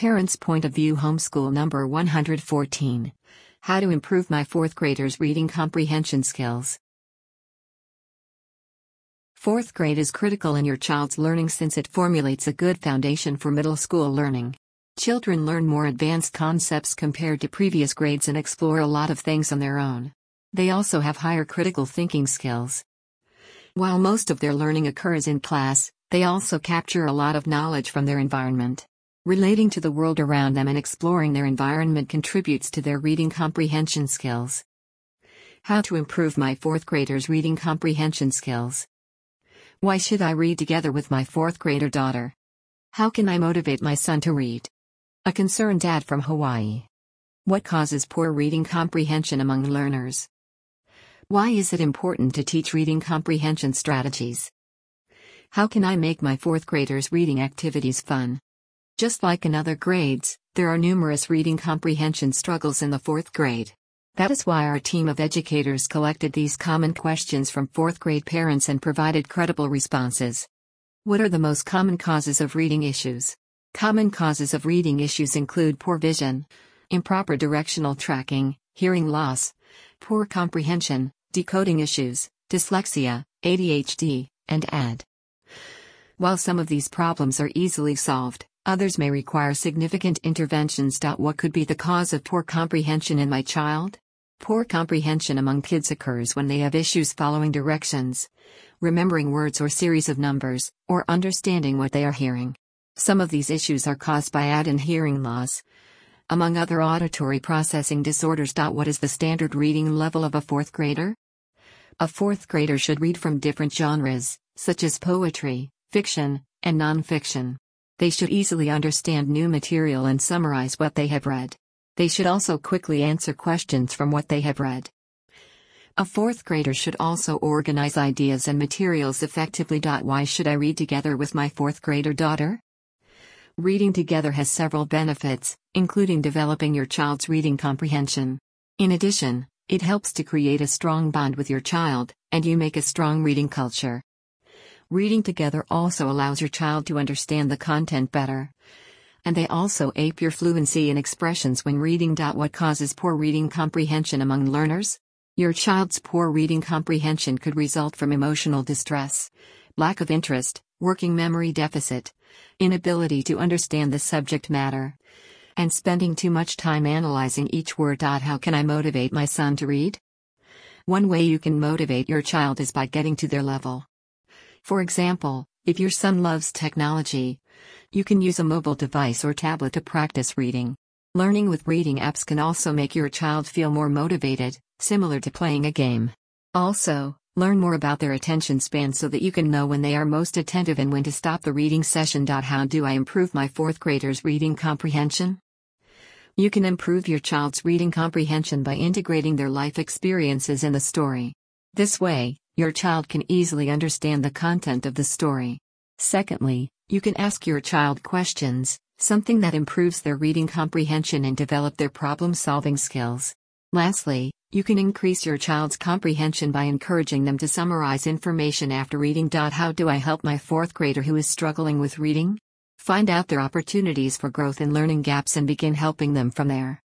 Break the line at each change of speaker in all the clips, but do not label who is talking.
Parents' Point of View Homeschool Number 114 How to Improve My Fourth Graders' Reading Comprehension Skills. Fourth grade is critical in your child's learning since it formulates a good foundation for middle school learning. Children learn more advanced concepts compared to previous grades and explore a lot of things on their own. They also have higher critical thinking skills. While most of their learning occurs in class, they also capture a lot of knowledge from their environment. Relating to the world around them and exploring their environment contributes to their reading comprehension skills. How to improve my fourth graders' reading comprehension skills. Why should I read together with my fourth grader daughter? How can I motivate my son to read? A concerned dad from Hawaii. What causes poor reading comprehension among learners? Why is it important to teach reading comprehension strategies? How can I make my fourth graders' reading activities fun? Just like in other grades, there are numerous reading comprehension struggles in the fourth grade. That is why our team of educators collected these common questions from fourth grade parents and provided credible responses. What are the most common causes of reading issues? Common causes of reading issues include poor vision, improper directional tracking, hearing loss, poor comprehension, decoding issues, dyslexia, ADHD, and AD. While some of these problems are easily solved, Others may require significant interventions. What could be the cause of poor comprehension in my child? Poor comprehension among kids occurs when they have issues following directions, remembering words or series of numbers, or understanding what they are hearing. Some of these issues are caused by AD and hearing loss. Among other auditory processing disorders. What is the standard reading level of a fourth grader? A fourth grader should read from different genres, such as poetry, fiction, and nonfiction. They should easily understand new material and summarize what they have read. They should also quickly answer questions from what they have read. A fourth grader should also organize ideas and materials effectively. Why should I read together with my fourth grader daughter? Reading together has several benefits, including developing your child's reading comprehension. In addition, it helps to create a strong bond with your child, and you make a strong reading culture. Reading together also allows your child to understand the content better. And they also ape your fluency in expressions when reading. What causes poor reading comprehension among learners? Your child's poor reading comprehension could result from emotional distress, lack of interest, working memory deficit, inability to understand the subject matter, and spending too much time analyzing each word. How can I motivate my son to read? One way you can motivate your child is by getting to their level. For example, if your son loves technology, you can use a mobile device or tablet to practice reading. Learning with reading apps can also make your child feel more motivated, similar to playing a game. Also, learn more about their attention span so that you can know when they are most attentive and when to stop the reading session. How do I improve my fourth graders' reading comprehension? You can improve your child's reading comprehension by integrating their life experiences in the story. This way, your child can easily understand the content of the story. Secondly, you can ask your child questions, something that improves their reading comprehension and develop their problem solving skills. Lastly, you can increase your child's comprehension by encouraging them to summarize information after reading. How do I help my fourth grader who is struggling with reading? Find out their opportunities for growth and learning gaps and begin helping them from there.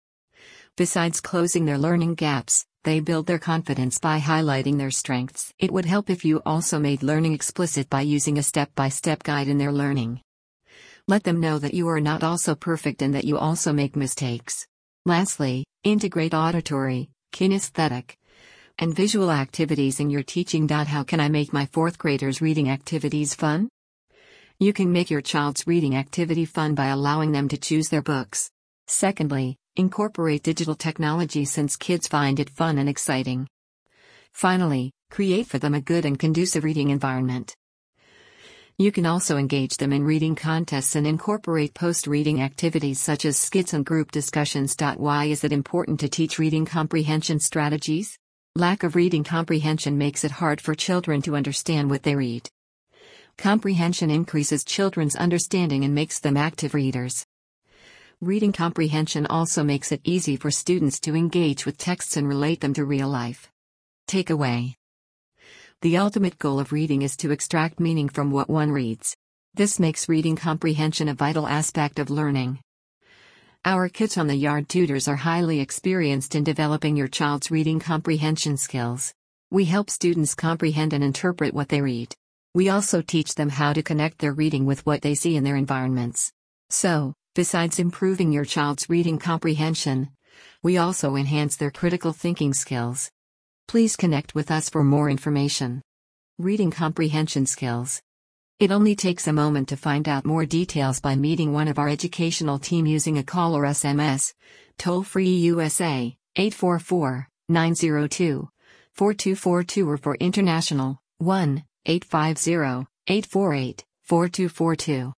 Besides closing their learning gaps, they build their confidence by highlighting their strengths. It would help if you also made learning explicit by using a step by step guide in their learning. Let them know that you are not also perfect and that you also make mistakes. Lastly, integrate auditory, kinesthetic, and visual activities in your teaching. How can I make my fourth graders' reading activities fun? You can make your child's reading activity fun by allowing them to choose their books. Secondly, Incorporate digital technology since kids find it fun and exciting. Finally, create for them a good and conducive reading environment. You can also engage them in reading contests and incorporate post reading activities such as skits and group discussions. Why is it important to teach reading comprehension strategies? Lack of reading comprehension makes it hard for children to understand what they read. Comprehension increases children's understanding and makes them active readers. Reading comprehension also makes it easy for students to engage with texts and relate them to real life. Takeaway The ultimate goal of reading is to extract meaning from what one reads. This makes reading comprehension a vital aspect of learning. Our Kids on the Yard tutors are highly experienced in developing your child's reading comprehension skills. We help students comprehend and interpret what they read. We also teach them how to connect their reading with what they see in their environments. So, besides improving your child's reading comprehension, we also enhance their critical thinking skills. Please connect with us for more information. Reading comprehension skills. It only takes a moment to find out more details by meeting one of our educational team using a call or SMS. Toll free USA 844 902 4242 or for international 1 850 848 4242.